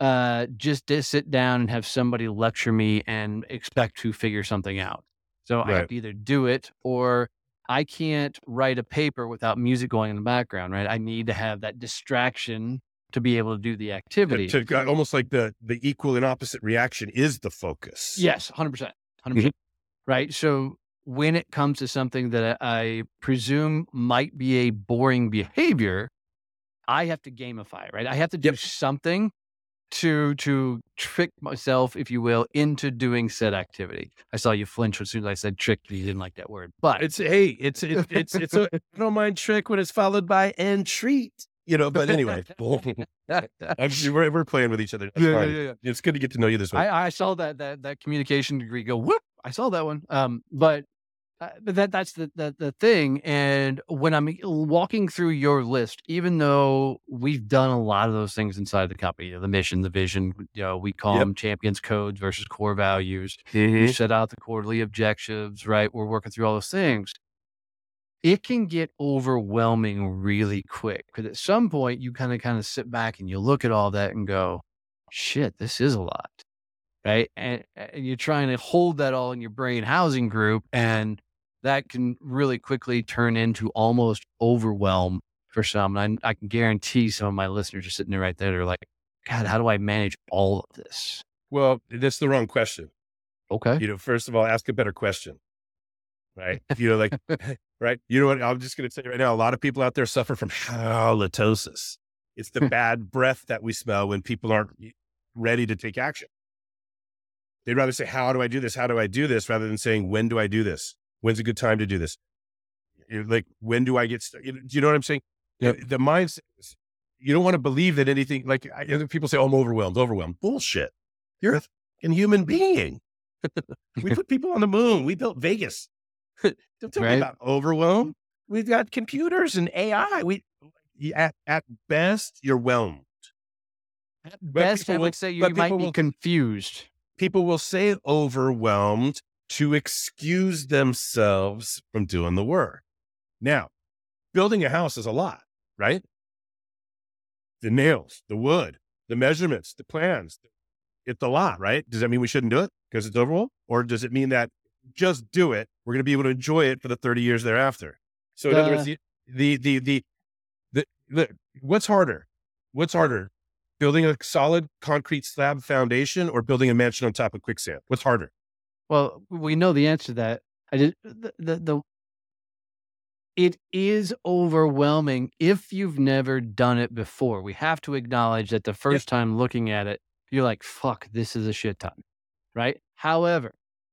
uh just sit down and have somebody lecture me and expect to figure something out. So right. I have to either do it or I can't write a paper without music going in the background, right? I need to have that distraction to be able to do the activity. To, to, almost like the the equal and opposite reaction is the focus. Yes, hundred percent, hundred percent. Right. So when it comes to something that I presume might be a boring behavior, I have to gamify, it, right? I have to do yep. something to to trick myself, if you will, into doing said activity. I saw you flinch as soon as I said trick. You didn't like that word, but it's hey, it's it's it's, it's a I don't mind trick when it's followed by entreat. You know, but anyway, we're, we're playing with each other. Yeah, yeah, yeah, It's good to get to know you this way. I, I saw that that that communication degree go whoop. I saw that one. Um, but uh, but that that's the, the the thing. And when I'm walking through your list, even though we've done a lot of those things inside the company, you know, the mission, the vision, you know, we call yep. them champions codes versus core values. Mm-hmm. We set out the quarterly objectives, right? We're working through all those things. It can get overwhelming really quick because at some point you kind of kind of sit back and you look at all that and go, "Shit, this is a lot." Right? And, and, you're trying to hold that all in your brain housing group, and that can really quickly turn into almost overwhelm for some. And I, I can guarantee some of my listeners are sitting there right there. They're like, God, how do I manage all of this? Well, that's the wrong question. Okay. You know, first of all, ask a better question. Right. You know, like, right. You know what? I'm just going to tell you right now, a lot of people out there suffer from halitosis. It's the bad breath that we smell when people aren't ready to take action. They'd rather say, How do I do this? How do I do this? rather than saying, When do I do this? When's a good time to do this? Like, when do I get started? Do you know what I'm saying? Yep. The mindset, you don't want to believe that anything, like people say, oh, I'm overwhelmed, overwhelmed. Bullshit. You're a fucking human being. we put people on the moon. We built Vegas. don't tell right? me about overwhelm. We've got computers and AI. We, at, at best, you're whelmed. At best, I would say you might be will, confused. People will say overwhelmed to excuse themselves from doing the work. Now, building a house is a lot, right? The nails, the wood, the measurements, the plans. It's a lot, right? Does that mean we shouldn't do it because it's overall? Or does it mean that just do it? We're going to be able to enjoy it for the 30 years thereafter. So, in uh, other words, the, the, the, the, the, the, what's harder? What's harder? Building a solid concrete slab foundation or building a mansion on top of quicksand? What's harder? Well, we know the answer to that. I just the, the the it is overwhelming if you've never done it before. We have to acknowledge that the first time looking at it, you're like, fuck, this is a shit ton. Right? However,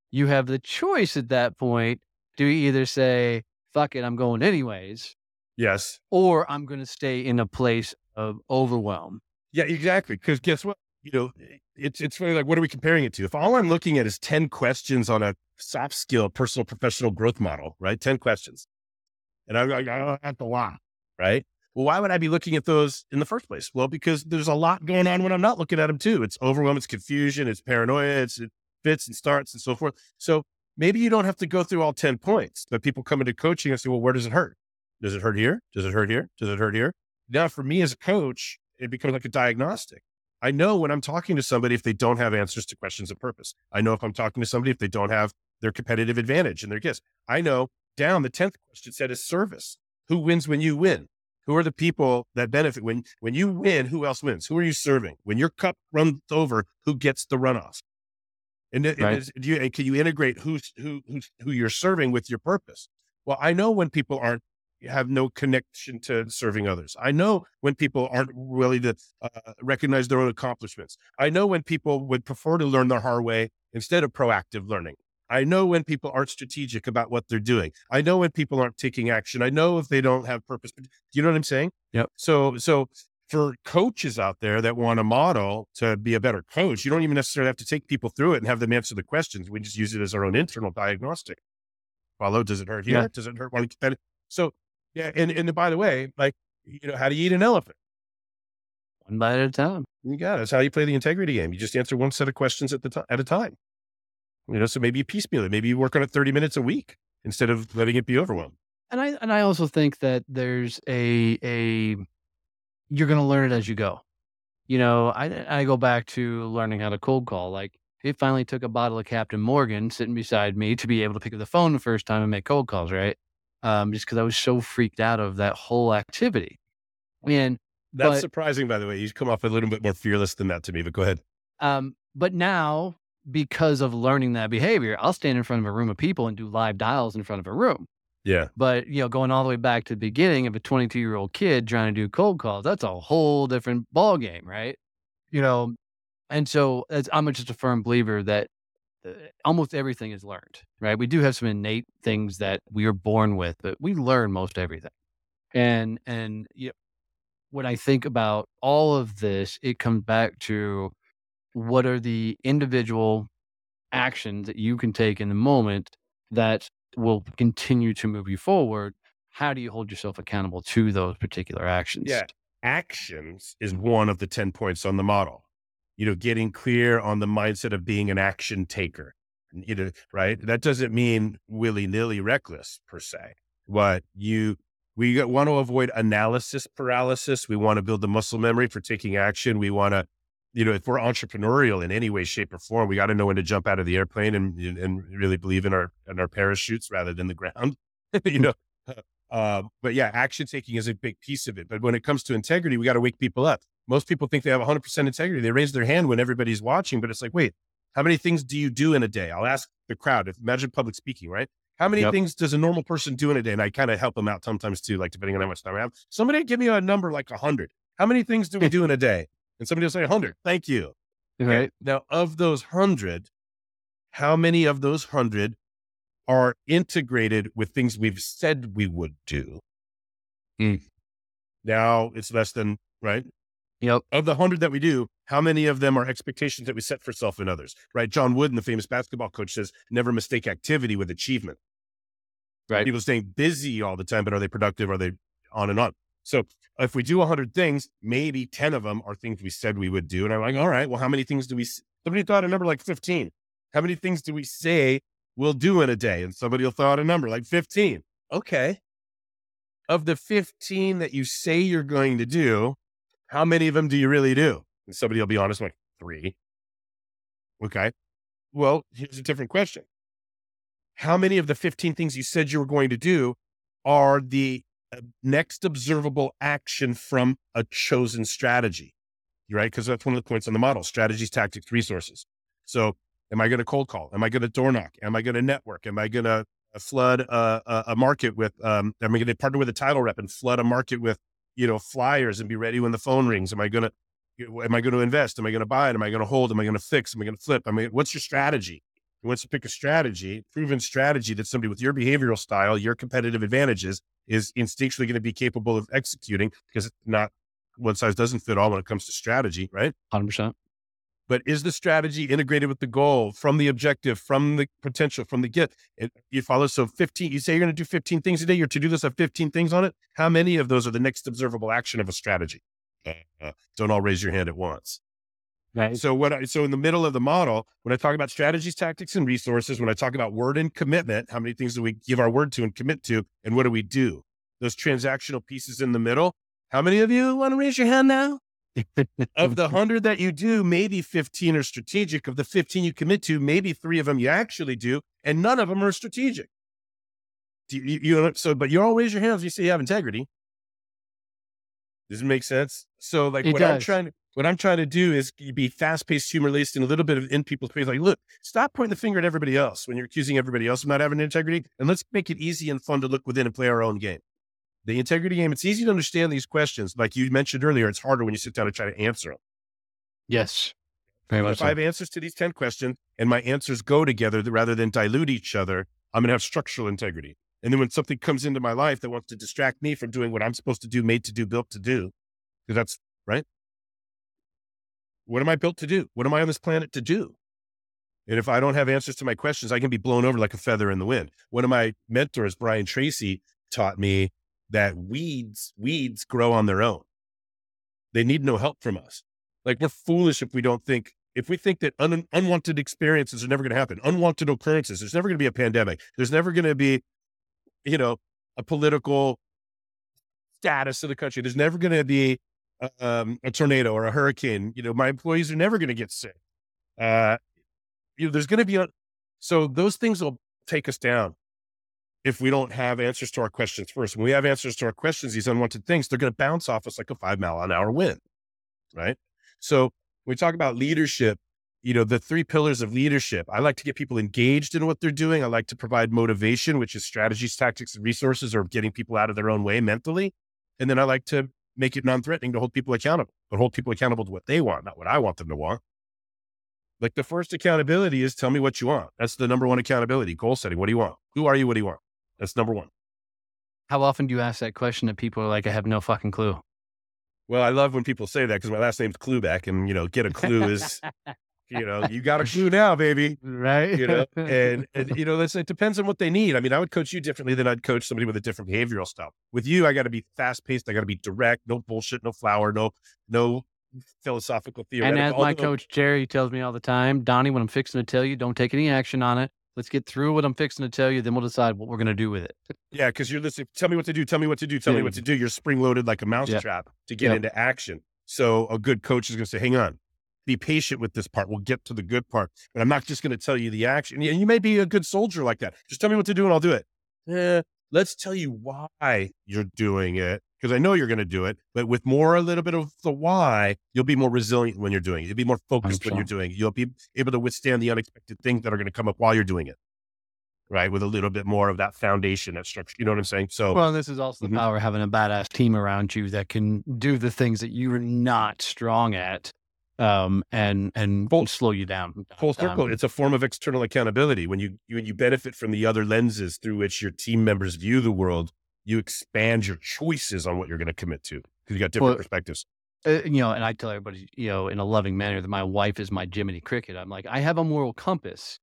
you have the choice at that point to either say, fuck it, I'm going anyways, Yes. or I'm going to stay in a place of overwhelm. Yeah, exactly. Because guess what? You know, eh, it's it's funny. Like, what are we comparing it to? If all I'm looking at is ten questions on a soft skill, personal, professional growth model, right? Ten questions, and I'm like, oh, that's a lot, right? Well, why would I be looking at those in the first place? Well, because there's a lot going on when I'm not looking at them too. It's overwhelm, it's confusion, it's paranoia, it's it fits and starts and so forth. So maybe you don't have to go through all 10 points, but people come into coaching and say, well, where does it hurt? Does it hurt here? Does it hurt here? Does it hurt here? Now, for me as a coach, it becomes like a diagnostic. I know when I'm talking to somebody if they don't have answers to questions of purpose. I know if I'm talking to somebody if they don't have their competitive advantage and their gifts. I know down the 10th question said is service. Who wins when you win? Who are the people that benefit when when you win? Who else wins? Who are you serving? When your cup runs over, who gets the runoff? And, right. do you, can you integrate who's who who's, who you're serving with your purpose? Well, I know when people aren't have no connection to serving others. I know when people aren't willing to uh, recognize their own accomplishments. I know when people would prefer to learn the hard way instead of proactive learning. I know when people aren't strategic about what they're doing. I know when people aren't taking action. I know if they don't have purpose. Do you know what I'm saying? Yep. So, so for coaches out there that want a model to be a better coach, you don't even necessarily have to take people through it and have them answer the questions. We just use it as our own internal diagnostic. Follow, does it hurt here? Yeah. Does it hurt? So yeah, and and by the way, like you know, how do you eat an elephant? One bite at a time. You got it. That's how you play the integrity game. You just answer one set of questions at the time at a time. You know, so maybe you piecemeal it. Maybe you work on it thirty minutes a week instead of letting it be overwhelmed. And I and I also think that there's a a you're going to learn it as you go. You know, I I go back to learning how to cold call. Like it finally took a bottle of Captain Morgan sitting beside me to be able to pick up the phone the first time and make cold calls. Right um, just because I was so freaked out of that whole activity. And That's But- surprising, by the way. You come off a little bit more fearless than that to me, but go ahead. Um, but now, because of learning that behavior, I'll stand in front of a room of people and do live dials in front of a room. Yeah. But you know, going all the way back to the beginning of a 22 year old kid trying to do cold calls, that's a whole different ball game, right? You know, and so as I'm just a firm believer that almost everything is learned, right? We do have some innate things that we are born with, but we learn most everything. And and you know, when I think about all of this, it comes back to what are the individual actions that you can take in the moment that will continue to move you forward. How do you hold yourself accountable to those particular actions? Yeah. Actions is one of the 10 points on the model. You know, getting clear on the mindset of being an action taker. You know, right? That doesn't mean willy nilly reckless per se. But you, we want to avoid analysis paralysis. We want to build the muscle memory for taking action. We want to, you know, if we're entrepreneurial in any way, shape, or form, we got to know when to jump out of the airplane and and really believe in our in our parachutes rather than the ground. you know, uh, but yeah, action taking is a big piece of it. But when it comes to integrity, we got to wake people up. Most people think they have 100% integrity. They raise their hand when everybody's watching, but it's like, wait, how many things do you do in a day? I'll ask the crowd. If imagine public speaking, right? How many Yep. things does a normal person do in a day? And I kind of help them out sometimes too, like depending on how much time I have. Somebody give me a number like 100. How many things do we do in a day? And somebody will say 100. Thank you. Okay. Right. Now, of those 100, how many of those 100 are integrated with things we've said we would do? Mm. Now it's less than, right? Yep. Of the 100 that we do, how many of them are expectations that we set for self and others, right? John Wooden, the famous basketball coach, says never mistake activity with achievement. Right. People staying busy all the time, but are they productive? Are they on and on? So if we do 100 things, maybe 10 of them are things we said we would do. And I'm like, all right, well, how many things do we, s- somebody thought a number like 15. How many things do we say we'll do in a day? And somebody will throw out a number like 15. Okay. Of the 15 that you say you're going to do, how many of them do you really do? And somebody will be honest, like three. Okay. Well, here's a different question. How many of the 15 things you said you were going to do are the uh, next observable action from a chosen strategy? Right. Because that's one of the points on the model strategies, tactics, resources. So, am I going to cold call? Am I going to door knock? Am I going to network? Am I going to flood a, a, a market with, um, am I going to partner with a title rep and flood a market with, you know, flyers and be ready when the phone rings? Am I going to, am I going to invest? Am I going to buy it? Am I going to hold? Am I going to fix? Am I going to flip? I mean, what's your strategy? And once you pick a strategy, proven strategy that somebody with your behavioral style, your competitive advantages is instinctually going to be capable of executing because it's not one size doesn't fit all when it comes to strategy, right? 100%. But is the strategy integrated with the goal from the objective, from the potential, from the get? It, you follow. So 15, you say you're going to do 15 things a day. Your to do list have 15 things on it. How many of those are the next observable action of a strategy? Uh, don't all raise your hand at once. Right. So what I, so in the middle of the model, when I talk about strategies, tactics, and resources, when I talk about word and commitment, how many things do we give our word to and commit to, and what do we do? Those transactional pieces in the middle. How many of you want to raise your hand now? Of the hundred that you do, maybe 15 are strategic. Of the 15 you commit to, maybe three of them you actually do, and none of them are strategic. Do you, you, you so, but you all raise your hands. You say you have integrity. Does it make sense? So, like, It what I'm trying to what I'm trying to do is be fast paced, humor laced, and a little bit of in people's face. Like, look, stop pointing the finger at everybody else when you're accusing everybody else of not having integrity, and let's make it easy and fun to look within and play our own game. The integrity game. It's easy to understand these questions, like you mentioned earlier. It's harder when you sit down and try to answer them. yes. Very much If I have answers to these 10 questions and my answers go together rather than dilute each other, I'm going to have structural integrity. And then when something comes into my life that wants to distract me from doing what I'm supposed to do, made to do, built to do, because that's right. What am I built to do? What am I on this planet to do? And if I don't have answers to my questions, I can be blown over like a feather in the wind. One of my mentors, Brian Tracy, taught me that weeds, weeds grow on their own. They need no help from us. Like we're foolish if we don't think, if we think that un- unwanted experiences are never going to happen, unwanted occurrences, there's never going to be a pandemic. There's never going to be, you know, a political status of the country. There's never going to be uh, um, a tornado or a hurricane. You know, my employees are never going to get sick. Uh, you know, there's going to be, a, so those things will take us down. If we don't have answers to our questions first. When we have answers to our questions, these unwanted things, they're going to bounce off us like a five mile an hour wind. Right. So we talk about leadership, you know, the three pillars of leadership, I like to get people engaged in what they're doing. I like to provide motivation, which is strategies, tactics, and resources, or getting people out of their own way mentally. And then I like to make it non threatening to hold people accountable, but hold people accountable to what they want, not what I want them to want. Like the first accountability is tell me what you want. That's the number one accountability, goal setting. What do you want? Who are you? What do you want? That's number one. How often do you ask that question that people are like, I have no fucking clue? Well, I love when people say that because my last name's Klubeck and you know, get a clue is, you know, you got a clue now, baby, right? You know, and and you know, it depends on what they need. I mean, I would coach you differently than I'd coach somebody with a different behavioral style. With you, I got to be fast paced. I got to be direct. No bullshit. No flower. No no philosophical theory. And as my coach Jerry tells me all the time, Donnie, when I'm fixing to tell you, don't take any action on it. Let's get through what I'm fixing to tell you, then we'll decide what we're going to do with it. Yeah, because you're listening. Tell me what to do. Tell me what to do. Tell yeah. me what to do. You're spring loaded like a mousetrap yeah. to get yep. into action. So a good coach is going to say, "Hang on, be patient with this part. We'll get to the good part, but I'm not just going to tell you the action. And you may be a good soldier like that. Just tell me what to do, and I'll do it. Yeah, let's tell you why you're doing it because I know you're going to do it. But with more, a little bit of the why, you'll be more resilient when you're doing it. You'll be more focused when you're doing it. You'll be able to withstand the unexpected things that are going to come up while you're doing it. Right. With a little bit more of that foundation, that structure. You know what I'm saying? So, well, this is also mm-hmm. the power of having a badass team around you that can do the things that you're not strong at um, and and full, slow you down. Full circle. Um, it's a form of external accountability. When you when you benefit from the other lenses through which your team members view the world, you expand your choices on what you're going to commit to because you got different well, perspectives. Uh, you know, and I tell everybody, you know, in a loving manner that my wife is my Jiminy Cricket. I'm like, I have a moral compass.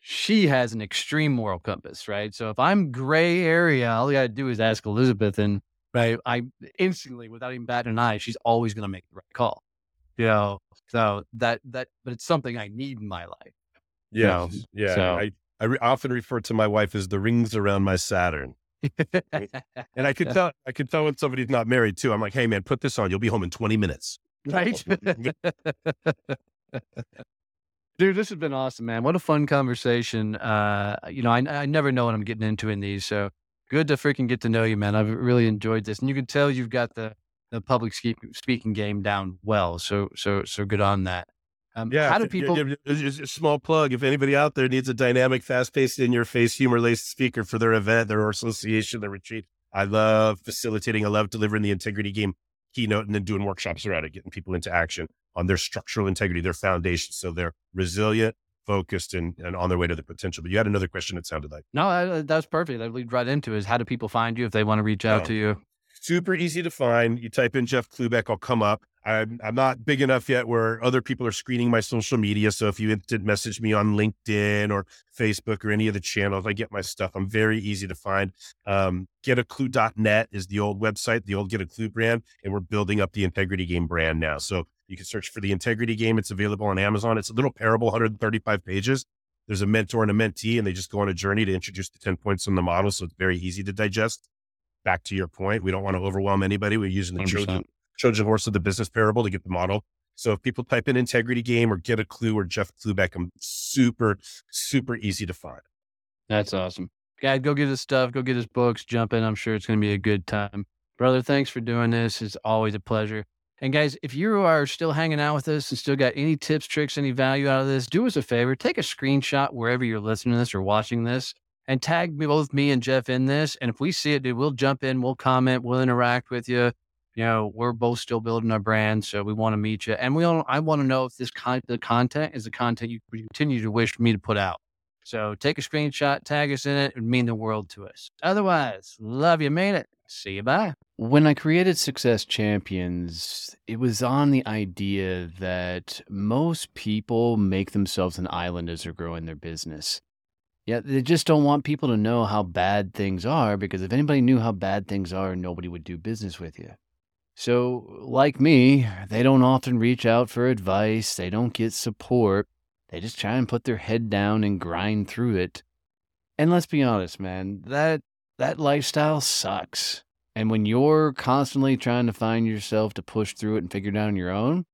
She has an extreme moral compass, right? So if I'm gray area, all you got to do is ask Elizabeth, and right, I instantly, without even batting an eye, she's always going to make the right call. You know, so that that, but it's something I need in my life. Yeah, you know? yeah. So, I I re- often refer to my wife as the rings around my Saturn and I could tell, I could tell when somebody's not married too. I'm like, hey man, put this on. You'll be home in 20 minutes. Right. Dude, this has been awesome, man. What a fun conversation. Uh, you know, I, I never know what I'm getting into in these. So good to freaking get to know you, man. I've really enjoyed this. And you can tell you've got the, the public speaking game down well. So, so, so good on that. Um, yeah. How do people? Just a small plug. If anybody out there needs a dynamic, fast-paced, in-your-face, humor-laced speaker for their event, their association, their retreat, I love facilitating. I love delivering the integrity game keynote and then doing workshops around it, getting people into action on their structural integrity, their foundation, so they're resilient, focused, and, and on their way to the potential. But you had another question. It sounded like no, I, was perfect. That leads right into is how do people find you if they want to reach out oh, to you? Super easy to find. You type in Jeff Klubeck, I'll come up. I'm, I'm not big enough yet where other people are screening my social media. So if you did message me on LinkedIn or Facebook or any of the channels, I get my stuff. I'm very easy to find. Um, getaclue.net is the old website, the old Get a Clue brand, and we're building up the Integrity Game brand now. So you can search for the Integrity Game. It's available on Amazon. It's a little parable, 135 pages. There's a mentor and a mentee, and they just go on a journey to introduce the 10 points on the model. So it's very easy to digest. Back to your point, we don't want to overwhelm anybody. We're using the Trojan horse of the business parable to get the model. So if people type in integrity game or get a clue or Jeff Klubeck, I'm super, super easy to find. That's awesome. Guys, go get his stuff, go get his books, jump in. I'm sure it's going to be a good time. Brother, thanks for doing this. It's always a pleasure. And guys, if you are still hanging out with us and still got any tips, tricks, any value out of this, do us a favor. Take a screenshot wherever you're listening to this or watching this and tag both me and Jeff in this. And if we see it, dude, we'll jump in, we'll comment, we'll interact with you you know, we're both still building our brand, so we want to meet you, and we all, I want to know if this kind the content is the content you continue to wish me to put out. So take a screenshot, tag us in it. It would mean the world to us. Otherwise, love you, made it. See you, bye. When I created Success Champions, it was on the idea that most people make themselves an island as they're growing their business. Yeah, they just don't want people to know how bad things are because if anybody knew how bad things are, nobody would do business with you. So, like me, they don't often reach out for advice, they don't get support. They just try and put their head down and grind through it. And let's be honest, man, that that lifestyle sucks. And when you're constantly trying to find yourself to push through it and figure it out on your own,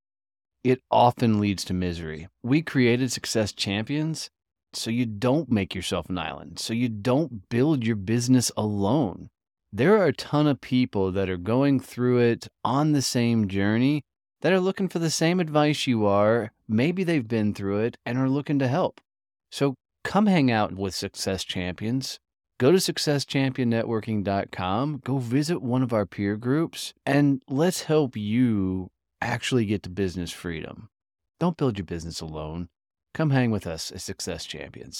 it often leads to misery. We created Success Champions so you don't make yourself an island, so you don't build your business alone. There are a ton of people that are going through it on the same journey that are looking for the same advice you are. Maybe they've been through it and are looking to help. So come hang out with Success Champions. Go to successchampionnetworking.com, go visit one of our peer groups, and let's help you actually get to business freedom. Don't build your business alone. Come hang with us as Success Champions.